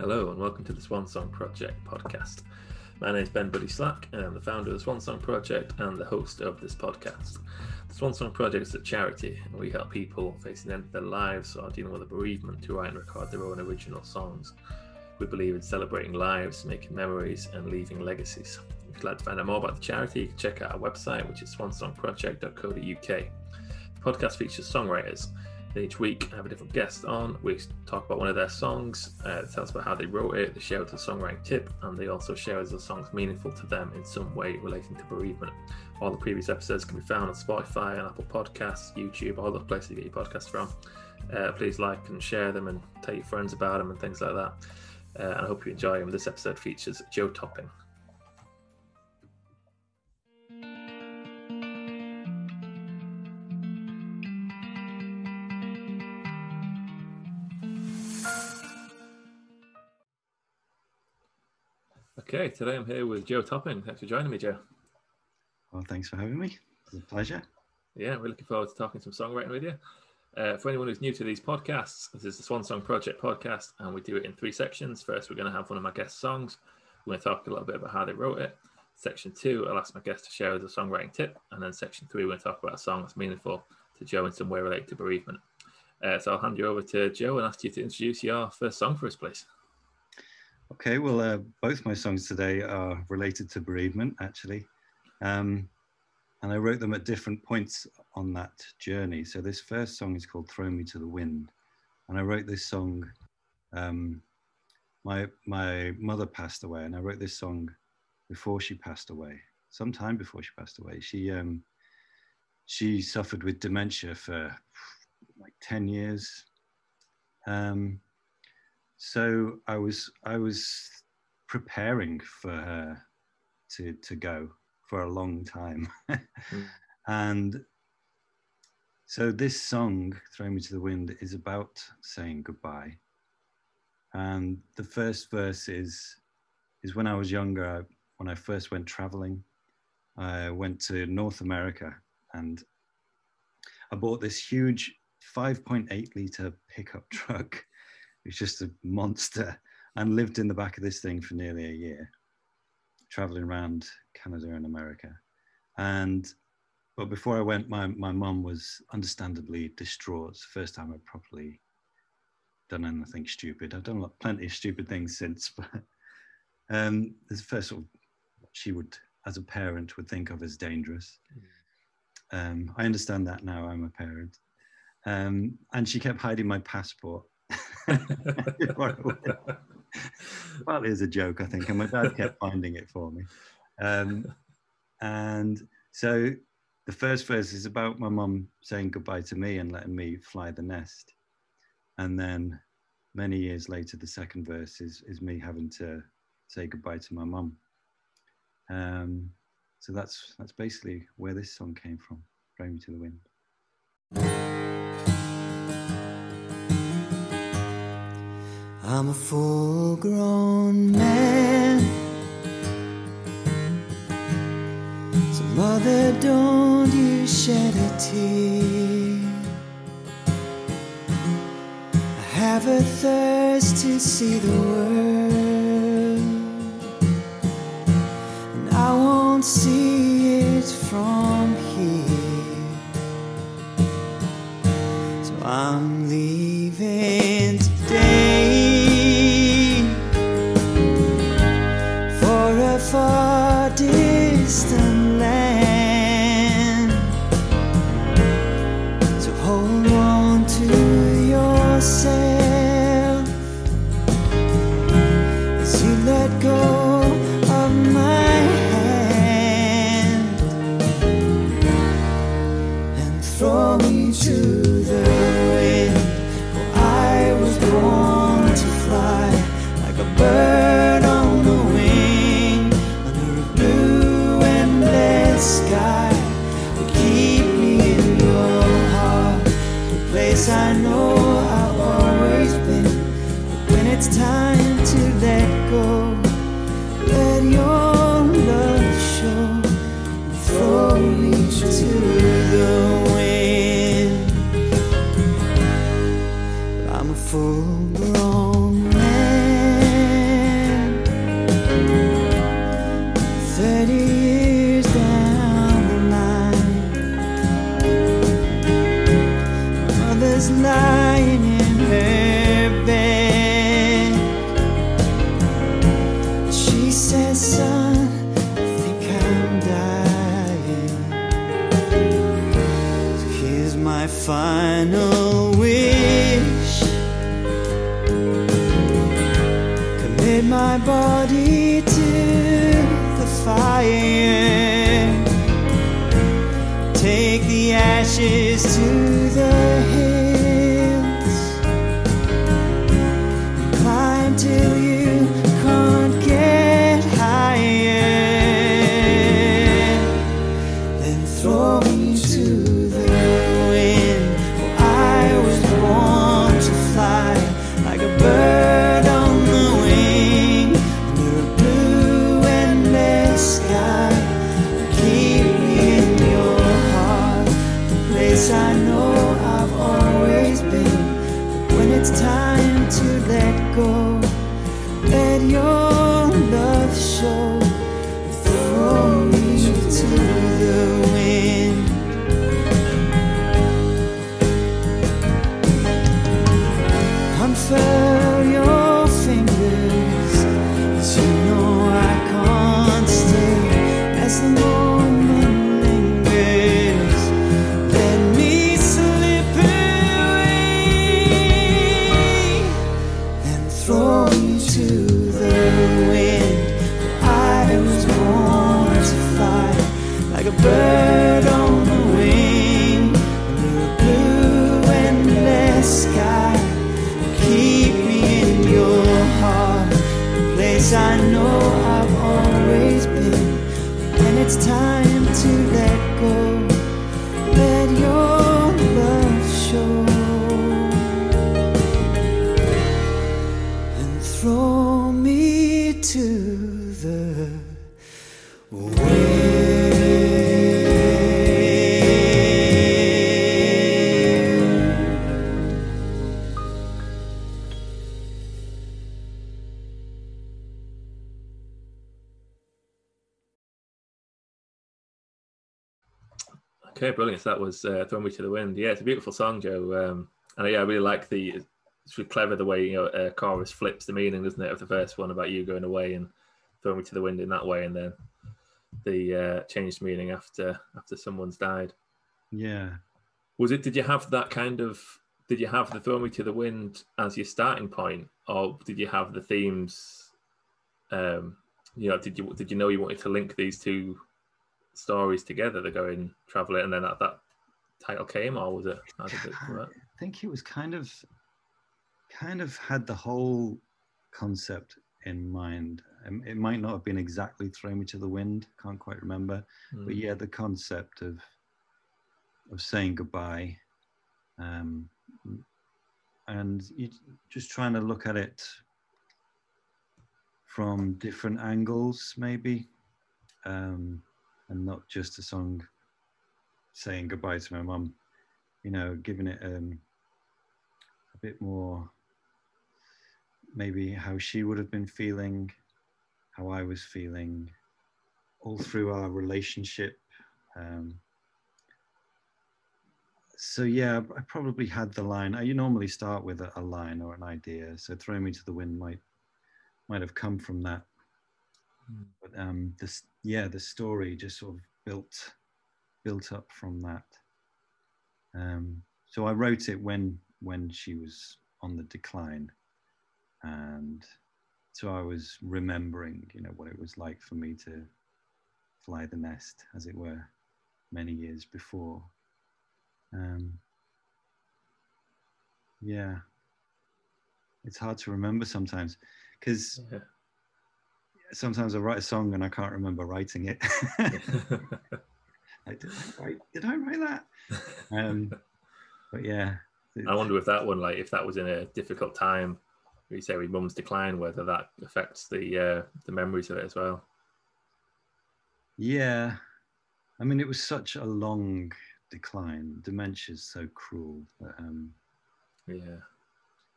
Hello and welcome to the Swan Song Project podcast. My name is Ben Buddy Slack and I'm the founder of the Swan Song Project and the host of this podcast. The Swan Song Project is a charity and we help people facing the end of their lives or dealing with a bereavement to write and record their own original songs. We believe in celebrating lives, making memories, and leaving legacies. If you'd like to find out more about the charity, you can check out our website, which is swansongproject.co.uk. The podcast features songwriters each week, I have a different guest on. We talk about one of their songs, uh, tell us about how they wrote it, they share us a songwriting tip, and they also share us songs meaningful to them in some way relating to bereavement. All the previous episodes can be found on Spotify and Apple Podcasts, YouTube, all the places you get your podcasts from. Uh, please like and share them and tell your friends about them and things like that. Uh, and I hope you enjoy them. This episode features Joe Topping. Okay, today I'm here with Joe Topping. Thanks for joining me, Joe. Well, thanks for having me. It's a pleasure. Yeah, we're looking forward to talking some songwriting with you. Uh, for anyone who's new to these podcasts, this is the Swan Song Project podcast, and we do it in three sections. First, we're going to have one of my guest songs. We're going to talk a little bit about how they wrote it. Section two, I'll ask my guest to share a songwriting tip. And then section three, we're going to talk about a song that's meaningful to Joe in some way related to bereavement. Uh, so I'll hand you over to Joe and ask you to introduce your first song for us, please. Okay, well, uh, both my songs today are related to bereavement, actually. Um, and I wrote them at different points on that journey. So this first song is called Throw Me to the Wind. And I wrote this song, um, my, my mother passed away, and I wrote this song before she passed away, some time before she passed away. She, um, she suffered with dementia for like 10 years. Um, so I was I was preparing for her to to go for a long time, mm. and so this song "Throw Me to the Wind" is about saying goodbye. And the first verse is is when I was younger. When I first went traveling, I went to North America and I bought this huge 5.8 liter pickup truck was just a monster and lived in the back of this thing for nearly a year, traveling around Canada and America. And but before I went, my my mum was understandably distraught. First time I'd properly done anything stupid. I've done plenty of stupid things since, but um, the first sort of what she would, as a parent, would think of as dangerous. Um, I understand that now. I'm a parent, um, and she kept hiding my passport well, it was a joke, I think, and my dad kept finding it for me. Um, and so the first verse is about my mum saying goodbye to me and letting me fly the nest. And then many years later, the second verse is, is me having to say goodbye to my mum. Um, so that's that's basically where this song came from, "Throw Me to the Wind." I'm a full grown man. So, mother, don't you shed a tear. I have a thirst to see the world, and I won't see it from here. So, I'm leaving Okay, brilliant. So that was uh, "Throw Me to the Wind." Yeah, it's a beautiful song, Joe. Um, and yeah, I really like the. It's really clever the way you know uh, chorus flips the meaning, doesn't it, of the first one about you going away and throw me to the wind in that way, and then the uh, changed meaning after after someone's died. Yeah. Was it? Did you have that kind of? Did you have the "Throw Me to the Wind" as your starting point, or did you have the themes? Um, you know, did you did you know you wanted to link these two stories together, to go and travel it, and then that, that title came, or was it? How did it work? I think it was kind of kind of had the whole concept in mind. Um, it might not have been exactly throw me to the wind, can't quite remember. But Mm. yeah, the concept of of saying goodbye. Um, and you just trying to look at it from different angles, maybe. Um, and not just a song saying goodbye to my mum, you know, giving it um, a bit more maybe how she would have been feeling, how I was feeling, all through our relationship. Um, so yeah, I probably had the line. I, you normally start with a, a line or an idea. So "Throw Me to the Wind" might might have come from that. But um, this, yeah, the story just sort of built built up from that. Um, so I wrote it when when she was on the decline, and so I was remembering, you know, what it was like for me to fly the nest, as it were, many years before. Um, yeah, it's hard to remember sometimes because Yeah. Sometimes I write a song and I can't remember writing it. like, did, I write, did I write that? Um, but yeah, I wonder if that one, like, if that was in a difficult time, you say with mum's decline, whether that affects the uh, the memories of it as well. Yeah, I mean, it was such a long decline. Dementia's so cruel. But, um, Yeah.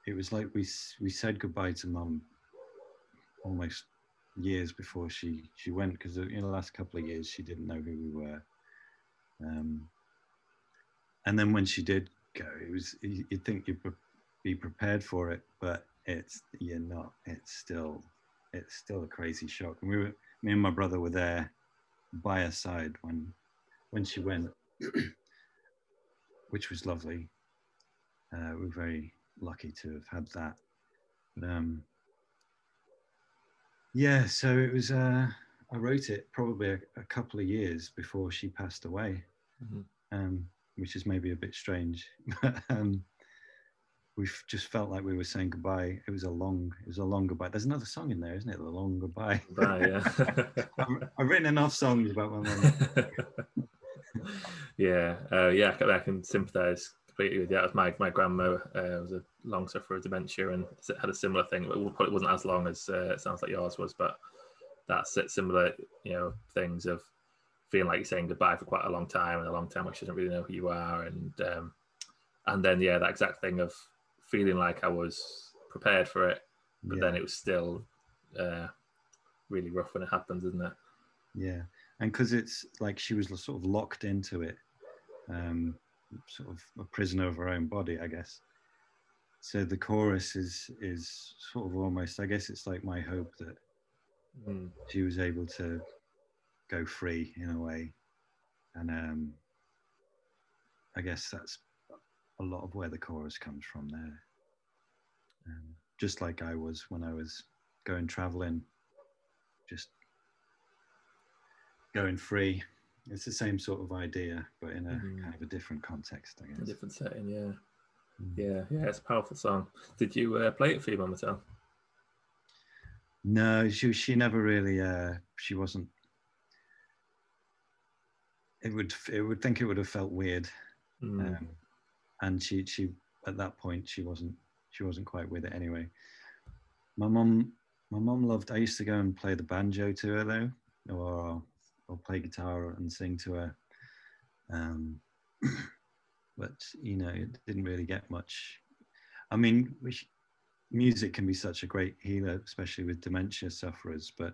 it was like we we said goodbye to mum almost years before she she went because in the last couple of years she didn't know who we were. Um, and then when she did go, it was you- you'd think you'd be prepared for it, but it's you're not. It's still it's still a crazy shock. And we were me and my brother were there by her side when when she went. which was lovely. Uh, we're very lucky to have had that. Um, yeah, so it was. Uh, I wrote it probably a, a couple of years before she passed away, Mhm. um, which is maybe a bit strange. But um, we just felt like we were saying goodbye. It was a long, it was a long goodbye. There's another song in there, isn't it? The long goodbye. Yeah. I've, I've written enough songs about my mum. yeah, uh, yeah, I can sympathise completely with that. My my grandma uh, was a long sufferer of dementia and had a similar thing. But it probably wasn't as long as uh, it sounds like yours was, but that's it, similar, you know, things of feeling like you're saying goodbye for quite a long time and a long time, which doesn't really know who you are, and um, and then yeah, that exact thing of feeling like I was prepared for it, but Yeah. then it was still uh, really rough when it happens, isn't it? Yeah, and because it's like she was sort of locked into it, um, sort of a prisoner of her own body, I guess. So the chorus is is sort of almost, I guess it's like my hope that Mm. she was able to go free in a way, and um, I guess that's a lot of where the chorus comes from there. Um, just like I was when I was going traveling, just going free. It's the same sort of idea, but in a Mhm. kind of a different context, I A guess. different setting, yeah. Mm. Yeah, yeah, it's a powerful song. Did you uh, play it for your mum at all? No, she she never really. Uh, she wasn't. It would it would think it would have felt weird, Mm. um, and she she at that point she wasn't she wasn't quite with it anyway. My mum my mum loved. I used to go and play the banjo to her though, or or play guitar and sing to her. Um, but you know, it didn't really get much. I mean, music can be such a great healer, especially with dementia sufferers. But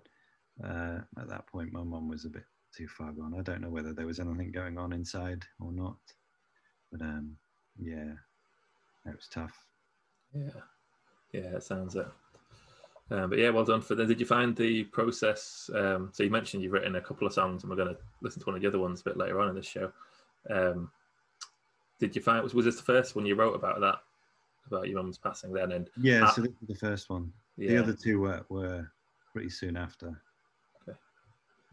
uh, at that point, my mum was a bit too far gone. I don't know whether there was anything going on inside or not. But um, yeah, it was tough. Yeah, yeah, it sounds it. Um, but yeah, well done for that. Did you find the process? Um, so you mentioned you've written a couple of songs, and we're going to listen to one of the other ones a bit later on in this show. Um, did you find was, was this the first one you wrote about that about your mum's passing then? And Yeah, Ah. so this is the first one. yeah, The other two were, were pretty soon after. Okay.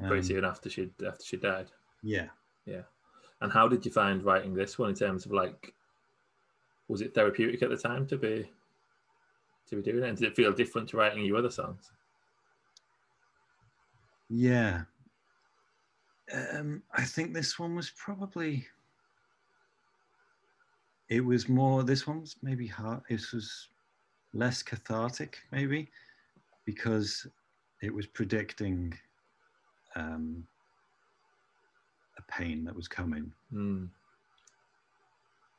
Um, pretty soon after she after she died. Yeah. Yeah. And how did you find writing this one in terms of like, was it therapeutic at the time to be to be doing it? And did it feel different to writing your other songs? Yeah. Um, I think this one was probably. It was more. This one was maybe hard. This was less cathartic, maybe, because it was predicting um, a pain that was coming. Mm.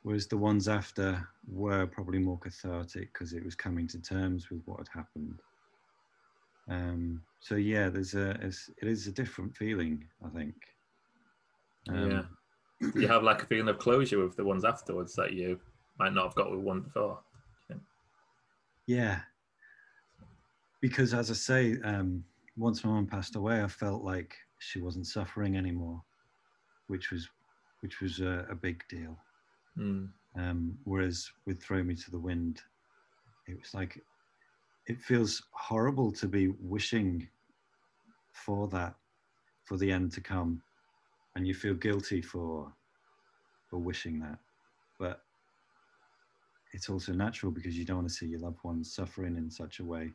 Whereas the ones after were probably more cathartic because it was coming to terms with what had happened. Um, so yeah, there's a it's, it is a different feeling, I think. Um, yeah. You have like a feeling of closure with the ones afterwards that you might not have got with one before? Yeah. Because as I say, um, once my mum passed away, I felt like she wasn't suffering anymore, which was which was a, a big deal. Mm. Um, whereas with Throw Me to the Wind, it was like, it feels horrible to be wishing for that, for the end to come. And you feel guilty for, for wishing that. But it's also natural because you don't want to see your loved ones suffering in such a way.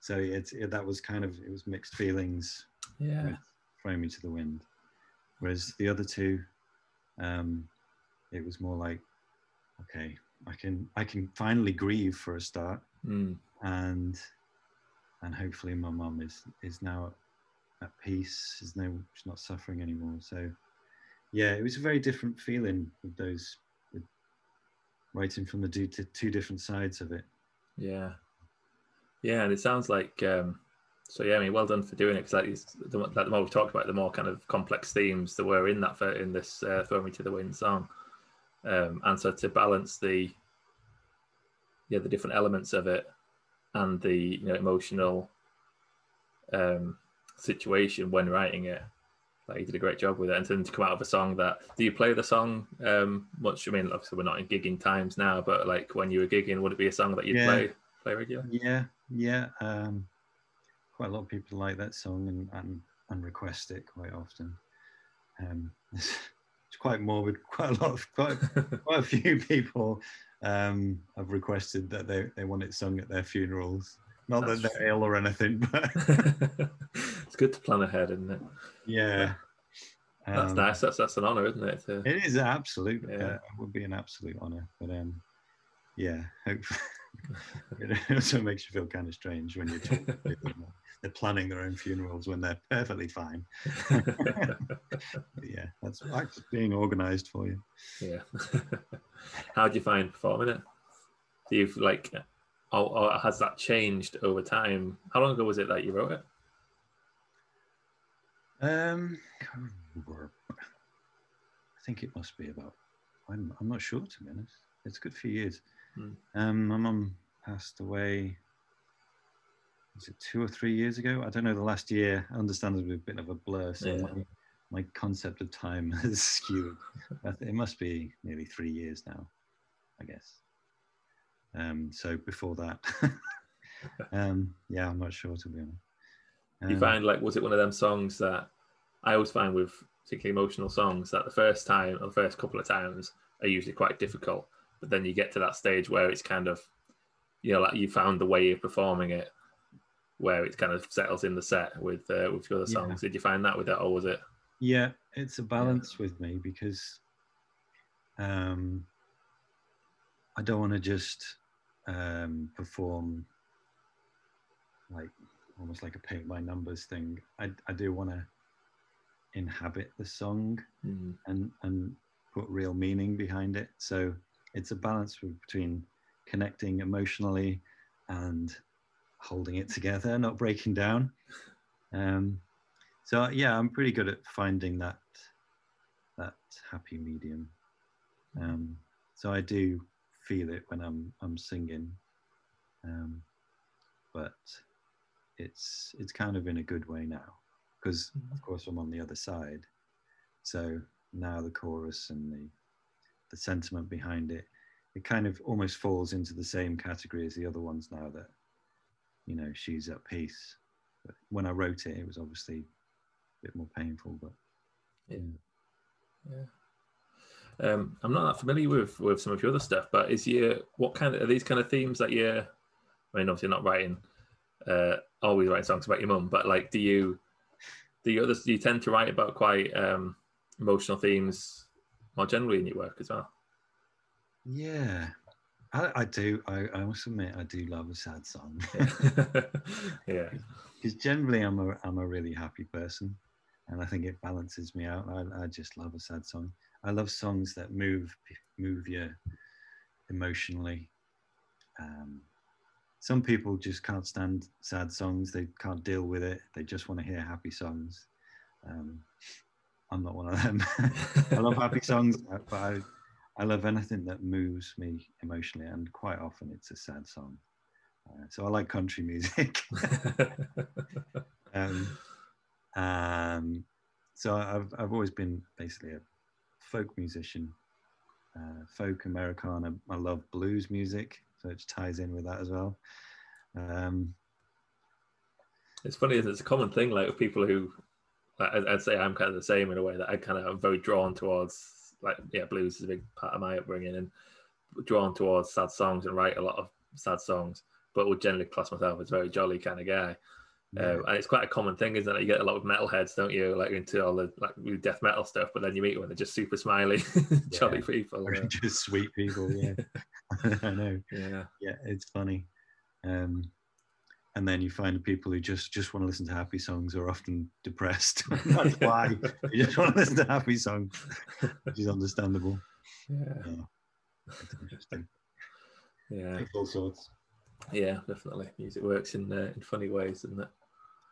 So it's, it, that was kind of, it was mixed feelings Yeah. Throw Me to the Wind. Whereas the other two, um, it was more like, okay, I can I can finally grieve for a start, Mm. and and hopefully my mum is is now at peace. Is no she's not suffering anymore. So yeah, it was a very different feeling with those with writing from the two, two different sides of it. Yeah. Yeah, and it sounds like um so yeah, I mean, well done for doing it because like, the, like the more we've talked about, the more kind of complex themes that were in that in this uh, "Throw Me to the Wind" song, um, and so to balance the yeah the different elements of it and the you know emotional um, situation when writing it, Like you did a great job with it, and then to come out of a song that. Do you play the song um, much? I mean, obviously we're not in gigging times now, but like when you were gigging, would it be a song that you'd Yeah. play play regularly? Yeah, yeah. Um, quite a lot of people like that song and, and, and request it quite often. Um, it's, quite morbid. Quite a lot of quite, quite a few people um, have requested that they, they want it sung at their funerals. Not That's that they're ill or anything, but it's good to plan ahead, isn't it? yeah. That's Um, nice. That's that's an honour, isn't it? To, It is absolute. Yeah. Uh, it would be an absolute honour. But um, yeah, hope it also makes you feel kind of strange when you're talking to people. They're planning their own funerals when they're perfectly fine. Yeah, that's that's being organised for you. yeah. How do you find performing it? Do you like, or, or has that changed over time? How long ago was it that you wrote it? Um. I think it must be about. I'm I'm not sure to be honest. It's a good few years. Hmm. Um, my mum passed away. Was it two or three years ago? I don't know. The last year, I understand, understandably, a bit of a blur. So Yeah. my, my concept of time has skewed. It must be nearly three years now, I guess. Um, so before that, um, yeah, I'm not sure to be honest. Do you Um, find like was it one of them songs that I always find with particularly emotional songs that the first time or the first couple of times are usually quite difficult, but then you get to that stage where it's kind of you know like you found the way of performing it where it kind of settles in the set with uh, with the other Yeah. songs. Did you find that with that, or was it? Yeah, it's a balance with me because um, I don't want to just um, perform like almost like a paint by numbers thing. I, I do want to inhabit the song Mm, and and put real meaning behind it. So it's a balance between connecting emotionally and holding it together, not breaking down. Um, so yeah, I'm pretty good at finding that that happy medium. Um, so I do feel it when I'm I'm singing, um, but it's it's kind of in a good way now because of course I'm on the other side. So now the chorus and the the sentiment behind it, it kind of almost falls into the same category as the other ones now that you know she's at peace. But when I wrote it, it was obviously a bit more painful, but Yeah. Um, I'm not that familiar with with some of your other stuff, but is your what kind of are these kind of themes that you're? I mean, obviously, not writing uh, always writing songs about your mum, but like, do you do you others do you tend to write about quite um, emotional themes more generally in your work as well? yeah, I, I do. I, I must admit, I do love a sad song yeah, because generally I'm a I'm a really happy person, and I think it balances me out. I, I just love a sad song. I love songs that move move you emotionally. Um, some people just can't stand sad songs. They can't deal with it. They just want to hear happy songs. Um, I'm not one of them. I love happy songs, uh, but I, I love anything that moves me emotionally, and quite often it's a sad song. Uh, so I like country music. um, um, so I've I've always been basically a folk musician, uh, folk Americana. I love blues music, so it ties in with that as well. Um, it's funny. It's a common thing, like with people who, like, I'd, I'd say I'm kind of the same in a way that I kind of am very drawn towards, like, yeah, blues is a big part of my upbringing, and drawn towards sad songs and write a lot of sad songs, but would generally class myself as a very jolly kind of guy. Um, and it's quite a common thing, isn't it? You get a lot of metalheads, don't you? Like into all the like death metal stuff, but then you meet when they're just super smiley, jolly people. Yeah. just sweet people. Yeah, I know. yeah. Yeah, it's funny. Um, and then you find people who just just want to listen to happy songs are often depressed. That's why you just want to listen to happy songs, which is understandable. Yeah. It's interesting. Yeah. Takes all sorts. Yeah, definitely. Music works in uh, in funny ways, doesn't it?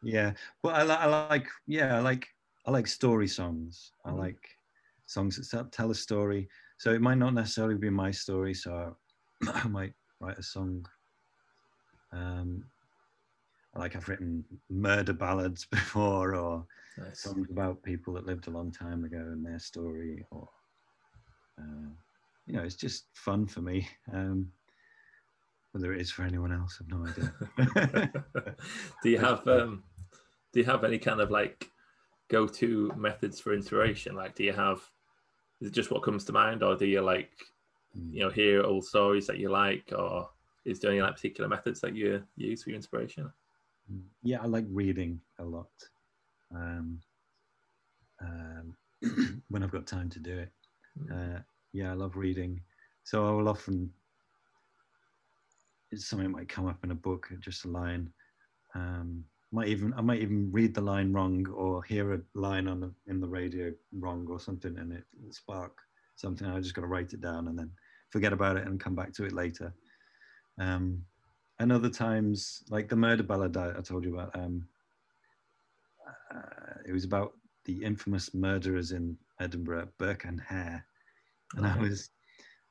Yeah, well, I, li- I like yeah, I like I like story songs. I Mhm. like songs that tell- tell a story. So it might not necessarily be my story. So I might write a song. Um, like I've written murder ballads before, or Nice. songs about people that lived a long time ago and their story, or uh, you know, it's just fun for me. Um, whether it is for anyone else, I've no idea. do you have um, do you have any kind of like go-to methods for inspiration? Like, do you have is it just what comes to mind, or do you like you know hear old stories that you like, or is there any like particular methods that you use for your inspiration? Mm. Yeah, I like reading a lot. Um, um, when I've got time to do it. Uh, yeah, I love reading. So I will often, it's something that might come up in a book, just a line. Um, might even I might even read the line wrong or hear a line on the in the radio wrong or something, and it will spark something. I just got to write it down and then forget about it and come back to it later. Um, and other times, like the murder ballad I, I told you about, um, uh, it was about the infamous murderers in Edinburgh, Burke and Hare. And I was,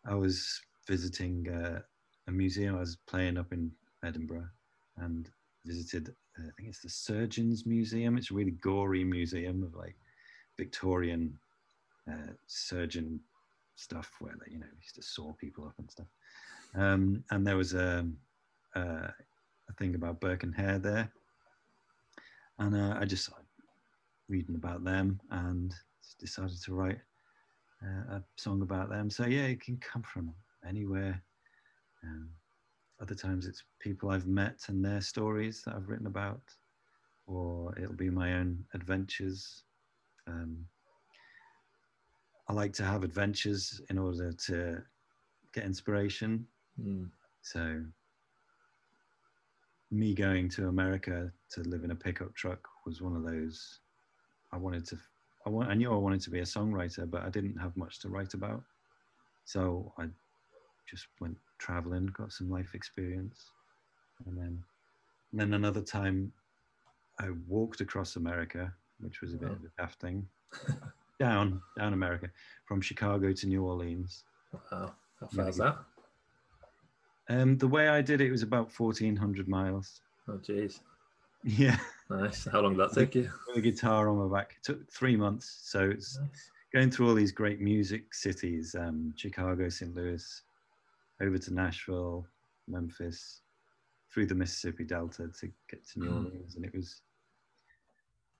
I was visiting uh, a museum. I was playing up in Edinburgh and visited. Uh, I think it's the Surgeons Museum. It's a really gory museum of like Victorian uh, surgeon stuff where they, you know, used to saw people up and stuff. Um, and there was a, a, a thing about Burke and Hare there, and uh, I just started reading about them and decided to write uh, a song about them. So yeah, it can come from anywhere. Um, other times it's people I've met and their stories that I've written about, or it'll be my own adventures. Um, I like to have adventures in order to get inspiration. Mm. So, me going to America to live in a pickup truck was one of those. I wanted to, I, want, I knew I wanted to be a songwriter, but I didn't have much to write about. So I just went traveling, got some life experience, and then, and then another time, I walked across America, which was a bit Wow. of a daft thing. down, down America, from Chicago to New Orleans. Wow, how far is that? Um, the way I did it was about fourteen hundred miles. Oh, jeez, Yeah, nice. How long did that take you? with a guitar on my back. It took three months, so it's Nice. going through all these great music cities: um, Chicago, St. Louis, over to Nashville, Memphis, through the Mississippi Delta to get to New Mhm. Orleans, and it was,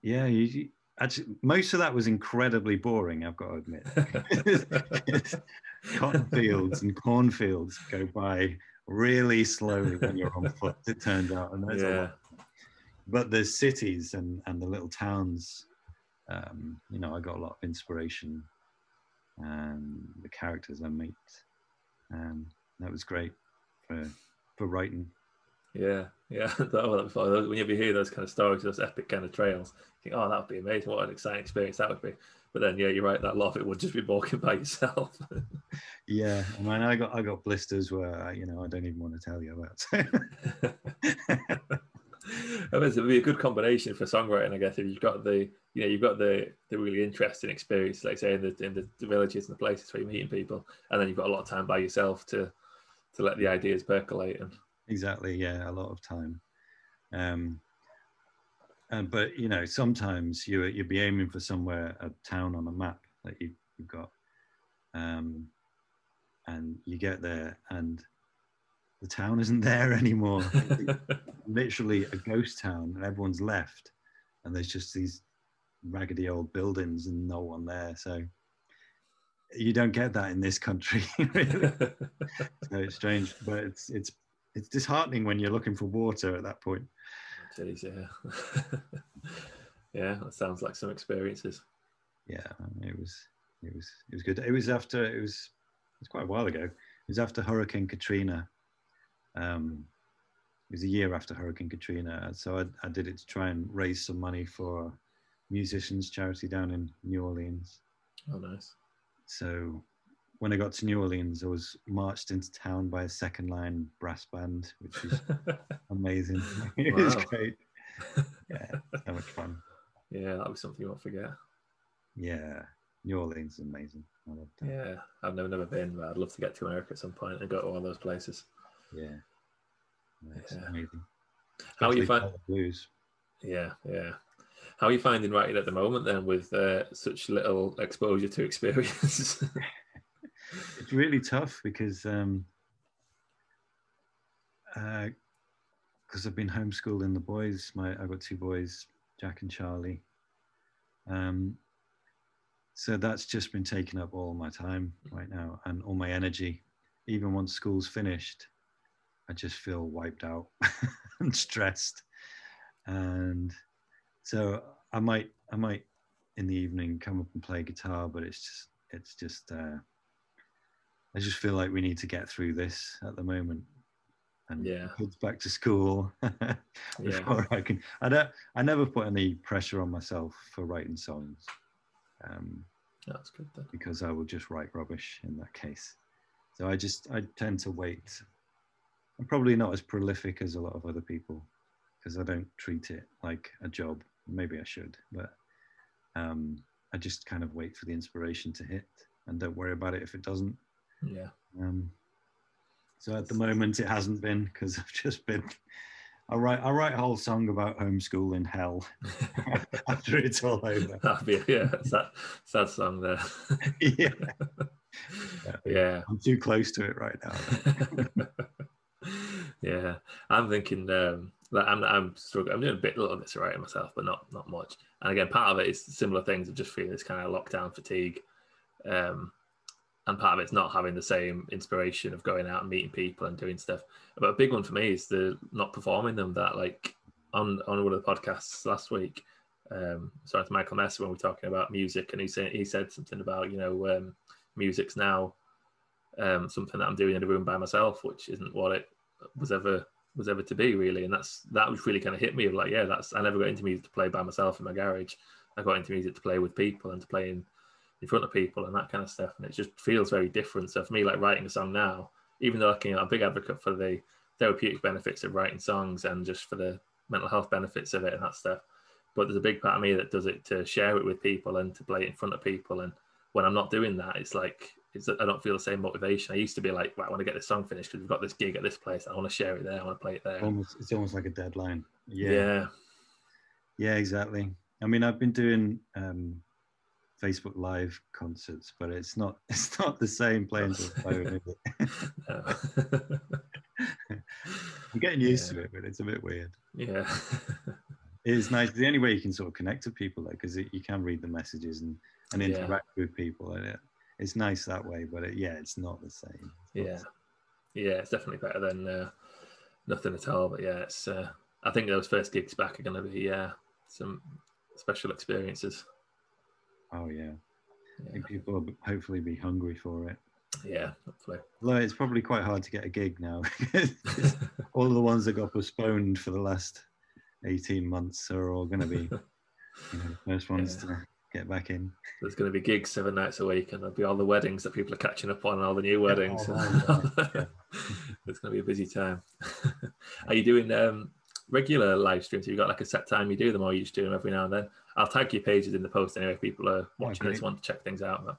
yeah, you, you- actually most of that was incredibly boring. I've got to admit. cotton fields and cornfields go by really slowly when you're on foot. It turned out, and there's yeah. But the cities and and the little towns, um, you know, I got a lot of inspiration, and the characters I meet, um, that was great for for writing. yeah, yeah. oh, that'd be fun. When you ever hear those kind of stories, those epic kind of trails, you think, oh, that would be amazing. What an exciting experience that would be. But then, yeah, you're right. That lot of it would just be walking by yourself. Yeah, I mean, I got I got blisters where you know I don't even want to tell you about. I mean, it would be a good combination for songwriting, I guess. If you've got the, you know, you've got the the really interesting experience, like say in the in the, the villages and the places where you're meeting people, and then you've got a lot of time by yourself to to let the ideas percolate. And exactly yeah a lot of time um and but you know sometimes you you'd be aiming for somewhere a town on a map that you, you've got um and you get there and the town isn't there anymore. Literally a ghost town and everyone's left and there's just these raggedy old buildings and no one there. So you don't get that in this country really. So it's strange but it's it's it's disheartening when you're looking for water at that point Jeez, yeah, yeah. That sounds like some experiences. yeah it was it was it was good it was after it was it was quite a while ago it was after hurricane katrina um it was a year after hurricane katrina so i, I did it to try and raise some money for musicians charity down in new orleans Oh, nice. so when i got to new orleans i was marched into town by a second line brass band which was amazing it was great yeah so much fun yeah, that was something you won't forget. Yeah, New Orleans is amazing. I loved it. Yeah, I've never never been, but I'd love to get to America at some point and go to one of those places. Yeah, it's Yeah. amazing. How are you especially find? Tyler Blues. Yeah, yeah. How are you finding writing at the moment then, with uh, such little exposure to experience? It's really tough because um, because I've been homeschooling the boys. My I've got two boys, Jack and Charlie. Um, so that's just been taking up all my time right now and all my energy. Even once school's finished, I just feel wiped out and stressed. And so I might I might in the evening come up and play guitar, but it's just it's just uh, I just feel like we need to get through this at the moment. And Yeah. kids back to school yeah, before I can. I don't. I never put any pressure on myself for writing songs, um, that's good then. because I will just write rubbish in that case. So I just I tend to wait. I'm probably not as prolific as a lot of other people because I don't treat it like a job. Maybe I should, but um, I just kind of wait for the inspiration to hit and don't worry about it if it doesn't. Yeah, Um, so at the moment, it hasn't been because I've just been. I write I write a whole song about homeschooling hell after it's all over. that'd be yeah, sad, sad song there. yeah, yeah. I'm too close to it right now. yeah, I'm thinking um, that I'm I'm struggling. I'm doing a bit a little bit of writing myself, but not not much. And again, part of it is similar things of just feeling this kind of lockdown fatigue, um, and part of it's not having the same inspiration of going out and meeting people and doing stuff. But a big one for me is the not performing them. That like on on one of the podcasts last week. Um, sorry to Michael Messer when we were talking about music, and he said he said something about you know um, music's now um, something that I'm doing in a room by myself, which isn't what it was ever was ever to be really. And that's that was really kind of hit me of like, yeah, that's I never got into music to play by myself in my garage. I got into music to play with people and to play in, in front of people and that kind of stuff. And it just feels very different. So for me, like writing a song now, even though I can, I'm a big advocate for the therapeutic benefits of writing songs and just for the mental health benefits of it and that stuff. But there's a big part of me that does it to share it with people and to play it in front of people. And when I'm not doing that, it's like it's, I don't feel the same motivation. I used to be like, well, I want to get this song finished because we've got this gig at this place. I want to share it there. I want to play it there. almost, it's almost like a deadline. yeah. Yeah, yeah, exactly. I mean, I've been doing um, Facebook Live concerts, but it's not it's not the same playing to the phone. I'm getting used to it, but it's a bit weird. yeah. It's nice. The only way you can sort of connect to people, though, because you can read the messages and, and Yeah. interact with people, and it, it's nice that way. But it, yeah, it's not the same. It's not the yeah. same. Yeah. It's definitely better than uh, nothing at all. But yeah, it's. Uh, I think those first gigs back are going to be uh, some special experiences. Oh yeah. I think people will hopefully be hungry for it. yeah hopefully. Although it's probably quite hard to get a gig now. all the ones that got postponed for the last 18 months are all going to be you know, the first ones Yeah. to get back in. There's going to be gigs seven nights a week, and there'll be all the weddings that people are catching up on, and all the new weddings. oh, yeah. it's going to be a busy time. are you doing um, regular live streams? Have you got like a set time you do them, or you just do them every now and then? I'll tag your pages in the post anyway. If people are watching this, great. want to check things out. But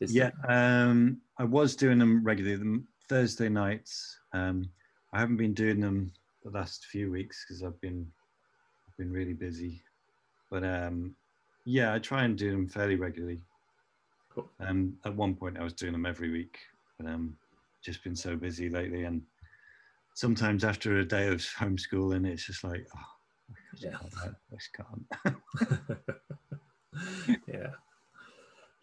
is- Yeah, um, I was doing them regularly. Them Thursday nights. Um, I haven't been doing them the last few weeks because I've been I've been really busy. But um, yeah, I try and do them fairly regularly. Cool. Um, at one point, I was doing them every week, but um, just been so busy lately, and sometimes after a day of homeschooling, it's just like, oh, I just Yeah. can't, I just can't. yeah,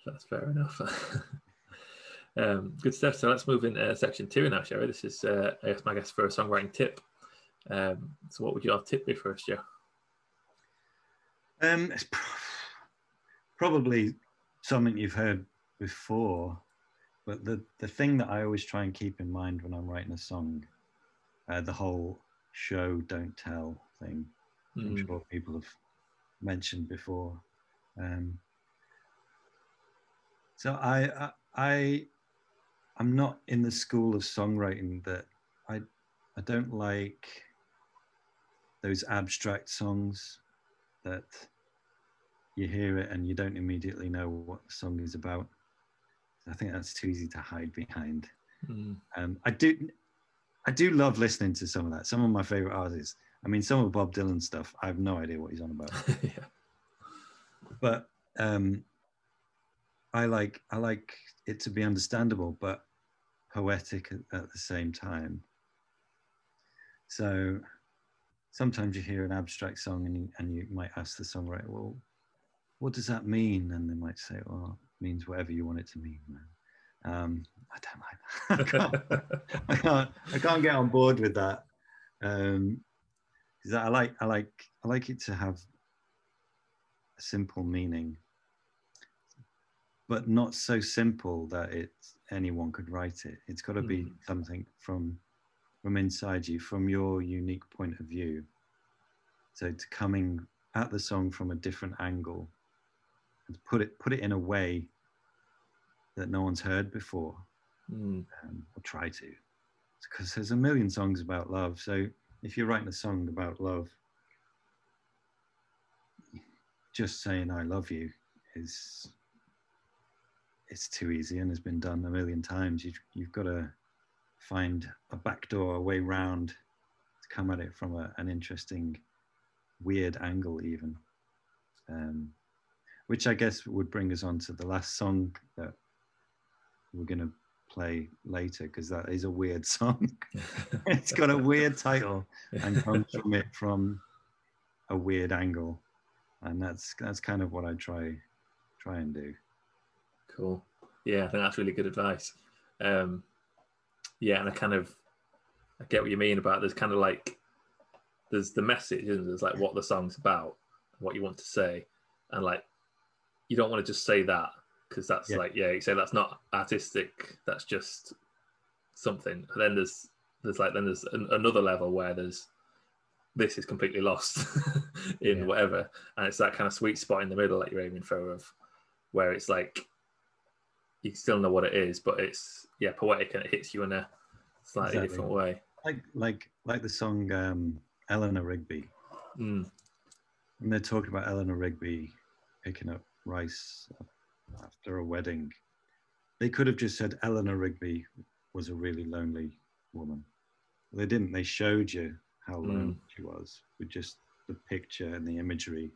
that's fair enough. um, good stuff. So let's move into section two now, Sherry. This is, uh, I guess, my guess for a songwriting tip. Um, so, what would your tip be for us, Joe? Um, it's pr- probably something you've heard before, but the, the thing that I always try and keep in mind when I'm writing a song, uh, the whole show, don't tell thing, I'm Mm, sure people have mentioned before. Um, so I, I, I, I'm not in the school of songwriting that I, I don't like those abstract songs that you hear it and you don't immediately know what the song is about. I think that's too easy to hide behind. mm, Um, I do, I do love listening to some of that. Some of my favorite artists I mean, some of Bob Dylan stuff, I have no idea what he's on about. yeah. but um, I like I like it to be understandable, but poetic at, the same time. So sometimes you hear an abstract song and you, and you might ask the songwriter, well, what does that mean? And they might say, well, it means whatever you want it to mean, man. Um, I don't like that. I, can't, I can't. I can't get on board with that. Um, 'cause I like. I like. I like it to have a simple meaning, but not so simple that it anyone could write it. It's got to be Mm. something from from inside you, from your unique point of view. So to coming at the song from a different angle and put it put it in a way that no one's heard before, Mm. um, or try to, because there's a million songs about love. So if you're writing a song about love, just saying "I love you" is it's too easy and has been done a million times. You've you've got to find a backdoor, a way round to come at it from a, an interesting, weird angle, even. Um, which I guess would bring us on to the last song that we're going to play later because that is a weird song. it's got a weird title and comes from it from a weird angle, and that's that's kind of what I try try and do. Cool. Yeah, I think that's really good advice. Um, yeah, and I kind of I get what you mean about there's kind of like there's the message, isn't there? There's like what the song's about, what you want to say, and like you don't want to just say that because that's Yeah. like yeah, you say that's not artistic. That's just something. And then there's there's like then there's an, another level where there's this is completely lost in Yeah. whatever, and it's that kind of sweet spot in the middle that you're aiming for of where it's like you still know what it is, but it's yeah poetic and it hits you in a slightly Exactly. different way. Like like like the song um, Eleanor Rigby. Mm, And they're talking about Eleanor Rigby picking up rice after a wedding. They could have just said Eleanor Rigby was a really lonely woman. They didn't. They showed you how Mm. lonely she was with just the picture and the imagery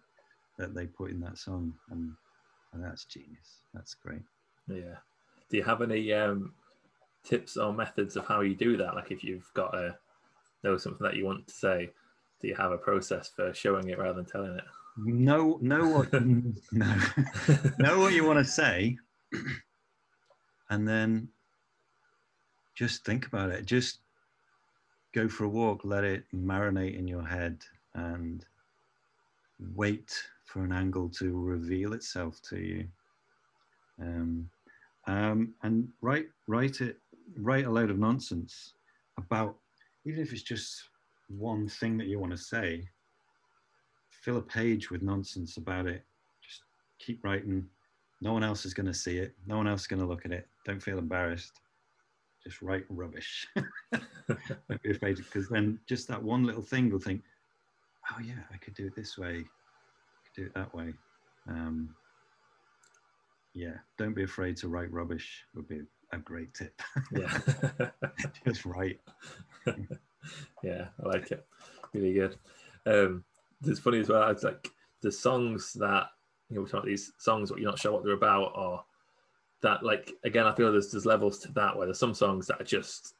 that they put in that song. And, and that's genius. That's great. yeah. Do you have any um, tips or methods of how you do that? Like if you've got a know something that you want to say, do you have a process for showing it rather than telling it? Know know what no know what you want to say, and then just think about it. Just go for a walk, let it marinate in your head, and wait for an angle to reveal itself to you. Um, um, and write write it write a load of nonsense about even if it's just one thing that you want to say fill a page with nonsense about it. Just keep writing. No one else is going to see it. No one else is going to look at it. Don't feel embarrassed. Just write rubbish. Don't be afraid because then just that one little thing will think, oh yeah, I could do it this way. I could do it that way. Um, yeah, don't be afraid to write rubbish. Would be a great tip. yeah. just write. yeah, I like it. Really good. Um, it's funny as well. It's like the songs that you know, we're talking about these songs, but you're not sure what they're about, or that like again, I feel there's there's levels to that where there's some songs that are just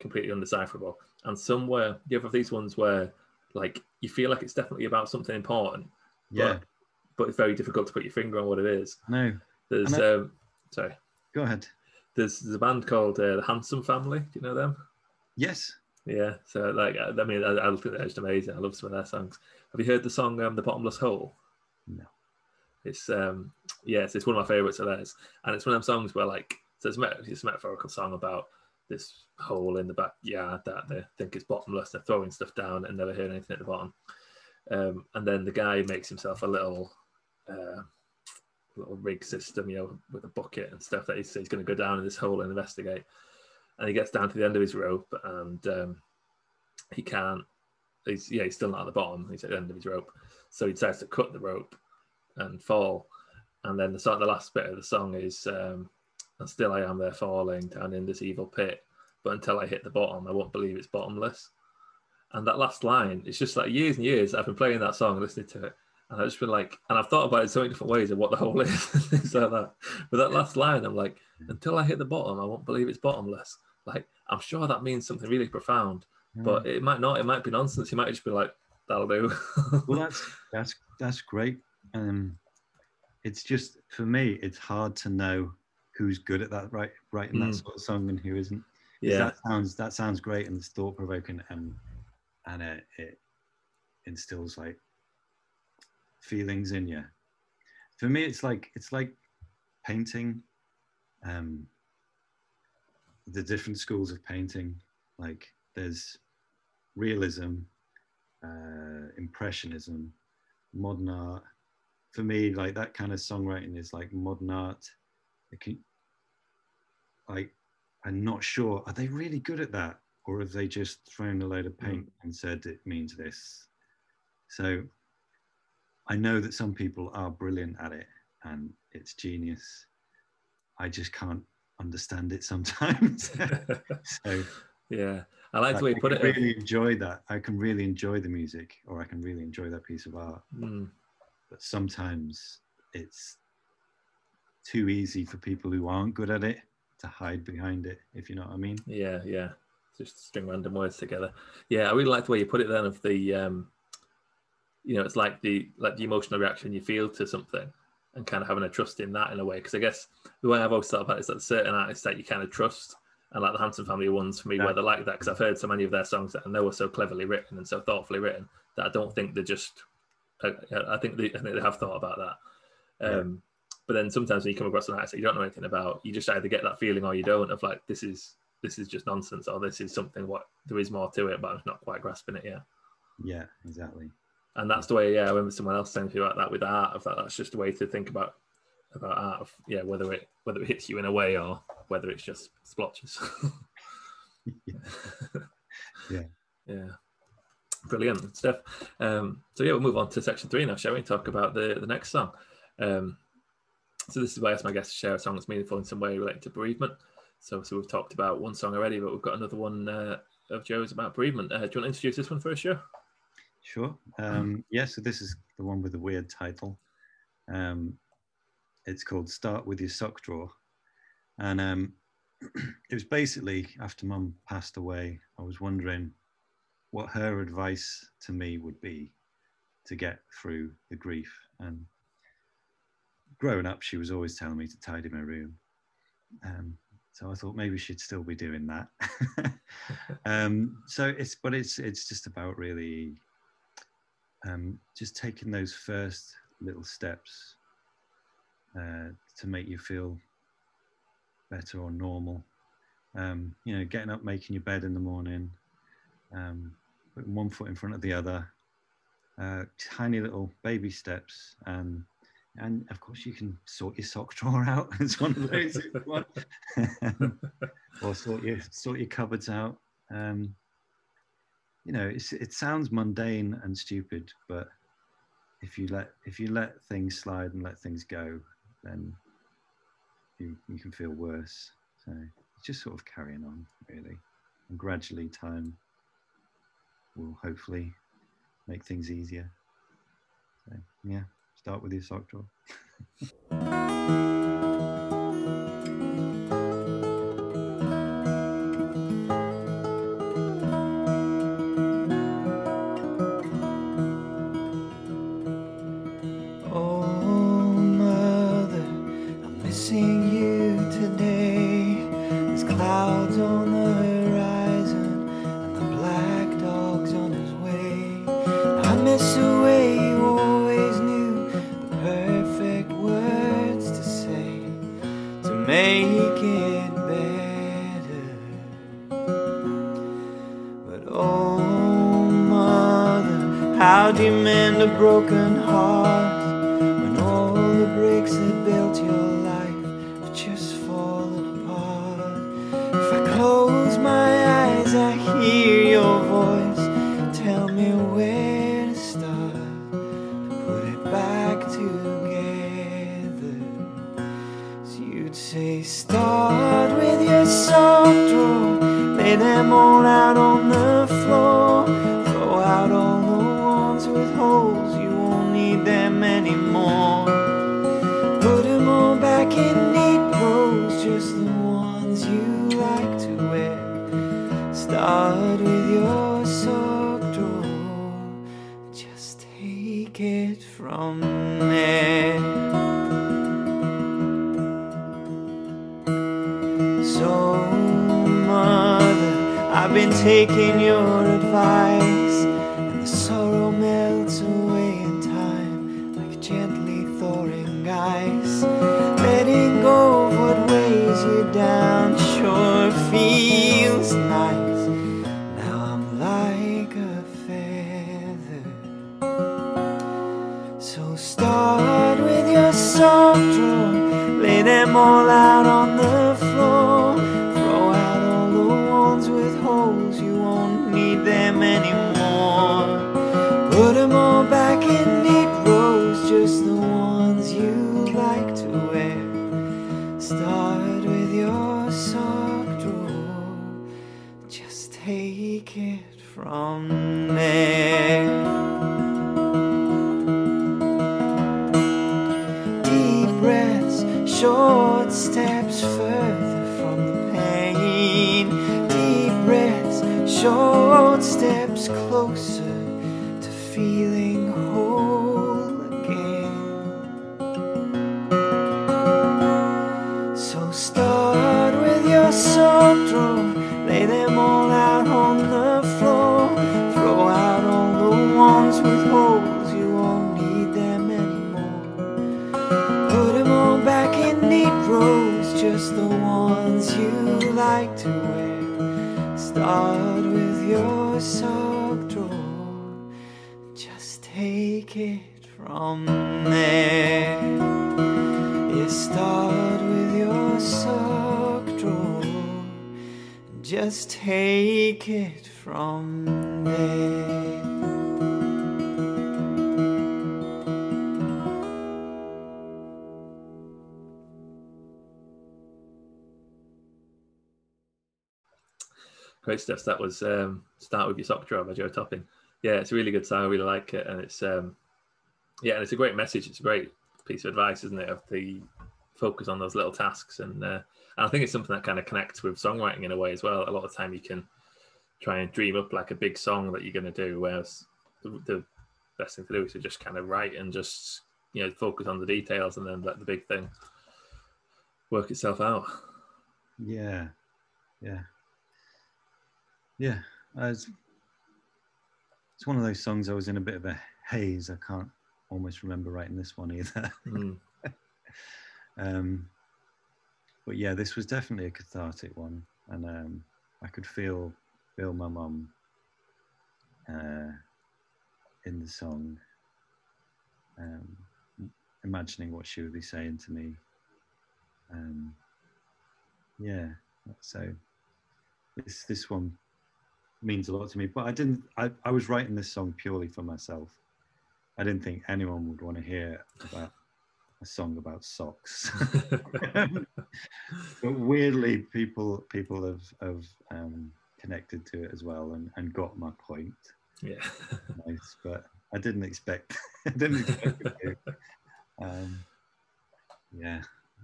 completely undecipherable, and some where you have these ones where like you feel like it's definitely about something important, Yeah. but, but it's very difficult to put your finger on what it is. No. There's I- um, sorry, Go ahead. there's, there's a band called uh, the Handsome Family. Do you know them? Yes. Yeah, so like I I mean, I, I think they're just amazing. I love some of their songs. Have you heard the song um, "The Bottomless Hole"? No. It's um, yes, it's one of my favorites of theirs, and it's one of them songs where like so it's, a met- it's a metaphorical song about this hole in the backyard that they think is bottomless. They're throwing stuff down and never heard anything at the bottom. Um, and then the guy makes himself a little uh, little rig system, you know, with a bucket and stuff that he's, he's going to go down in this hole and investigate. And he gets down to the end of his rope and um, he can't. He's yeah, he's still not at the bottom. He's at the end of his rope, so he decides to cut the rope and fall. And then the sort the last bit of the song is, um, "And still I am there falling down in this evil pit, but until I hit the bottom, I won't believe it's bottomless." And that last line, it's just like years and years I've been playing that song, listening to it, and I've just been like, and I've thought about it so many different ways of what the whole is, things like that. But that last line, I'm like, until I hit the bottom, I won't believe it's bottomless. Like, I'm sure that means something really profound, but it might not. It might be nonsense. You might just be like, that'll do. well, that's that's that's great. Um, it's just for me, it's hard to know who's good at that, right? Writing that Mm. sort of song and who isn't. yeah, that sounds that sounds great and it's thought provoking and and it, it instills like feelings in you. For me, it's like it's like painting. Um, the different schools of painting, like there's realism, uh, impressionism, modern art. For me, like that kind of songwriting is like modern art. It can, like, I'm not sure. Are they really good at that, or have they just thrown a load of paint and said it means this? So, I know that some people are brilliant at it, and it's genius. I just can't understand it sometimes. so, yeah. I like the way you put it. really enjoy that. I can really enjoy the music, or I can really enjoy that piece of art. Mm, But sometimes it's too easy for people who aren't good at it to hide behind it. If you know what I mean. yeah, yeah. Just string random words together. Yeah, I really like the way you put it. Then of the, um, you know, it's like the like the emotional reaction you feel to something, and kind of having a trust in that in a way. Because I guess the way I've always thought about it is that certain artists that you kind of trust, and like the Handsome Family ones for me, Yeah. where they're like that. Because I've heard so many of their songs that I know are so cleverly written and so thoughtfully written that I don't think they're just. I, I think they, I think they have thought about that. Yeah. Um, But then sometimes when you come across an artist that you don't know anything about, you just either get that feeling or you don't of like this is this is just nonsense or this is something what there is more to it, but I'm not quite grasping it yet. Yeah, exactly. And that's the way, yeah. I remember someone else saying to me about that with art. Of that, that's just a way to think about about art. Of, yeah, whether it whether it hits you in a way or whether it's just splotches. Yeah. yeah, brilliant stuff. Um, so yeah, we'll move on to section three now, shall we? Talk about the the next song. Um, so this is where I ask my guests to share a song that's meaningful in some way related to bereavement. So, so we've talked about one song already, but we've got another one uh, of Joe's about bereavement. Uh, do you want to introduce this one first, Joe? Sure. Um, yeah, so this is the one with the weird title. Um, it's called Start With Your Sock Drawer. And um, it was basically after mum passed away, I was wondering what her advice to me would be to get through the grief. And growing up, she was always telling me to tidy my room. Um, so I thought maybe she'd still be doing that. um, so it's, but it's, it's just about really um, just taking those first little steps uh, to make you feel better or normal. Um, you know, getting up, making your bed in the morning, um, putting one foot in front of the other, uh, tiny little baby steps, and and of course you can sort your sock drawer out. it's one of those, or sort your sort your cupboards out. Um, you know, it's, it sounds mundane and stupid, but if you let if you let things slide and let things go, then you you can feel worse. So it's just sort of carrying on, really, and gradually time will hopefully make things easier. So yeah, start with your sock drawer. broken take it from there. You start with your sock drawer, just take it from there. Great stuff. That was um, "Start with Your Sock Drawer" by Joe Topping. Yeah, it's a really good song. I really like it, and it's um, yeah, and it's a great message. It's a great piece of advice, isn't it? Of the focus on those little tasks, and uh, and I think it's something that kind of connects with songwriting in a way as well. A lot of time, you can try and dream up like a big song that you're going to do, whereas the, the best thing to do is to just kind of write and just you know focus on the details, and then let the big thing work itself out. Yeah, yeah, yeah. Uh, it's, one of those songs I was in a bit of a haze. I can't almost remember writing this one either. Mm. um, but yeah, this was definitely a cathartic one, and um, I could feel feel my mum uh, in the song, um, imagining what she would be saying to me. Um, yeah, so this this one means a lot to me. But I didn't. I, I was writing this song purely for myself. I didn't think anyone would want to hear about a song about socks. but weirdly, people people have have um, connected to it as well and, and got my point. yeah. Nice, but I didn't expect. I didn't expect it to. Um, yeah,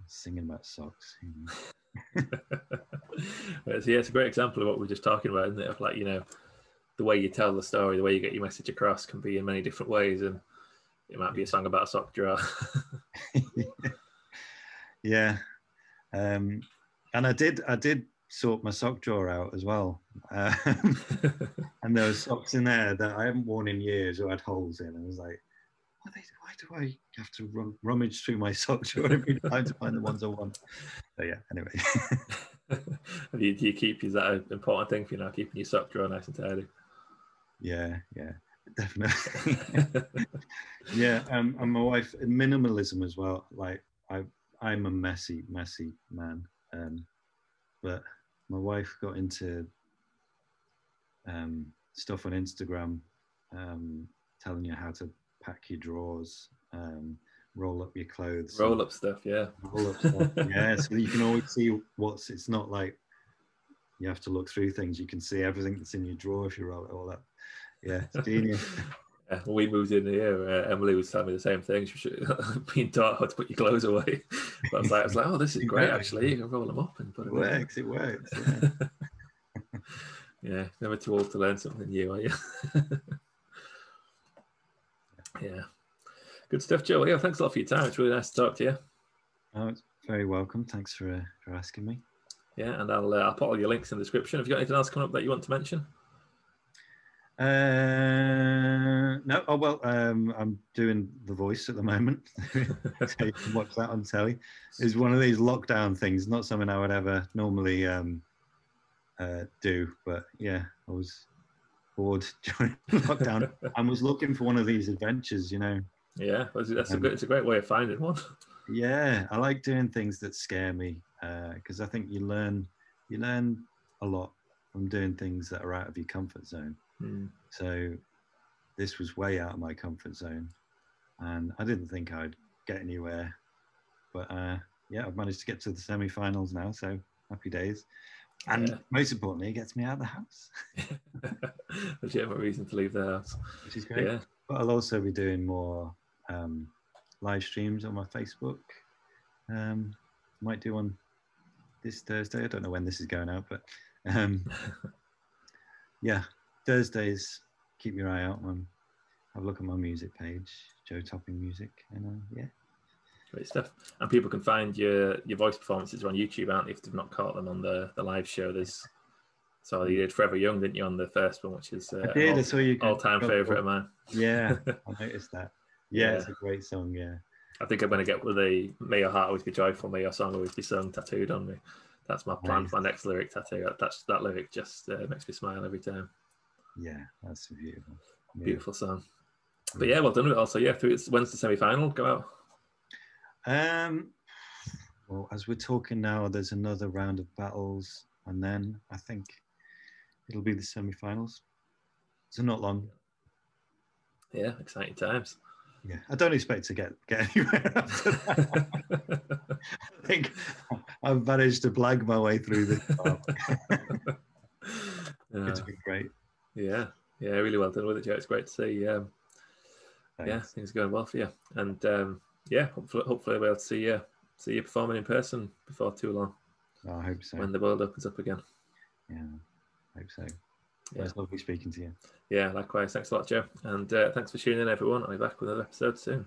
singing about socks. you know. So yeah, it's a great example of what we are just talking about, isn't it? Of like, you know, the way you tell the story, the way you get your message across can be in many different ways. And it might be a song about a sock drawer. yeah, um, and I did. I did sort my sock drawer out as well. Um, and there were socks in there that I haven't worn in years or had holes in. I was like, why, do I have to rum, rummage through my sock drawer every time to find the ones I want? So yeah, anyway. do, you, do you keep, is that an important thing for you now, keeping your sock drawer nice and tidy? yeah, yeah, definitely. yeah, um, and my wife, minimalism as well. Like I, I'm a messy, messy man. Um, but my wife got into um, stuff on Instagram, um, telling you how to pack your drawers, um, roll up your clothes, Roll up stuff, yeah. roll up stuff. yeah, so you can always see what's. It's not like you have to look through things. You can see everything that's in your drawer if you roll it all up. Yeah, it's genius. Yeah, when we moved in here, uh, Emily was telling me the same thing. She was being taught how to put your clothes away. But I was like, I was like, oh, this is great. Actually, you can roll them up and put it them away. works. It works. Yeah. Yeah, never too old to learn something new, are you? Yeah. Good stuff, Joe. Yeah, thanks a lot for your time. It's really nice to talk to you. Oh, it's very welcome. Thanks for uh, for asking me. Yeah, and I'll uh, I'll put all your links in the description. Have you got anything else coming up that you want to mention? Uh, no, oh well, um, I'm doing The Voice at the moment. so you can watch that on telly. It's one of these lockdown things, not something I would ever normally um, uh, do. But yeah, I was bored during lockdown and was looking for one of these adventures, you know. Yeah, that's a Um, good. It's a great way of finding one. Yeah, I like doing things that scare me because I think you learn you learn a lot from doing things that are out of your comfort zone. Hmm. So this was way out of my comfort zone, and I didn't think I'd get anywhere. But uh, yeah, I've managed to get to the semi-finals now, so happy days. And Yeah. most importantly, it gets me out of the house, Legitimate reason to leave the house. which is great. Yeah, But I'll also be doing more um, live streams on my Facebook. Um, might do one this Thursday. I don't know when this is going out, but um, yeah, Thursdays. Keep your eye out. On, have a look at my music page, Joe Topping Music, and uh, yeah, great stuff. And people can find your your voice performances on YouTube, aren't they? If they've not caught them on the the live show, there's so you did Forever Young, didn't you, on the first one, which is uh, I did. I saw you. all time favorite of mine. Yeah, I noticed that. Yeah, Yeah. it's a great song. Yeah, I think I'm going to get with the "May your heart always be joyful, may your song always be sung" tattooed on me. That's my plan for my next lyric tattoo. That's that lyric just uh, makes me smile every time. yeah, that's beautiful. Yeah. Beautiful song. But yeah, well done with it. Also, yeah, through it's when's the semi final go out? Um, well, as we're talking now, there's another round of battles, and then I think it'll be the semi-finals. So not long. Yeah, exciting times. Yeah, I don't expect to get get anywhere after that. I think I've managed to blag my way through this. it's been great. yeah, yeah, really well done with it, Joe. It's great to see. Um, yeah, things are going well for you, and um, yeah, hopefully, hopefully we'll see you see you performing in person before too long Oh, I hope so. when the world opens up again. Yeah, I hope so. Yeah. It's lovely speaking to you. Yeah, likewise. Thanks a lot, Joe, and uh, thanks for tuning in, everyone. I'll be back with another episode soon.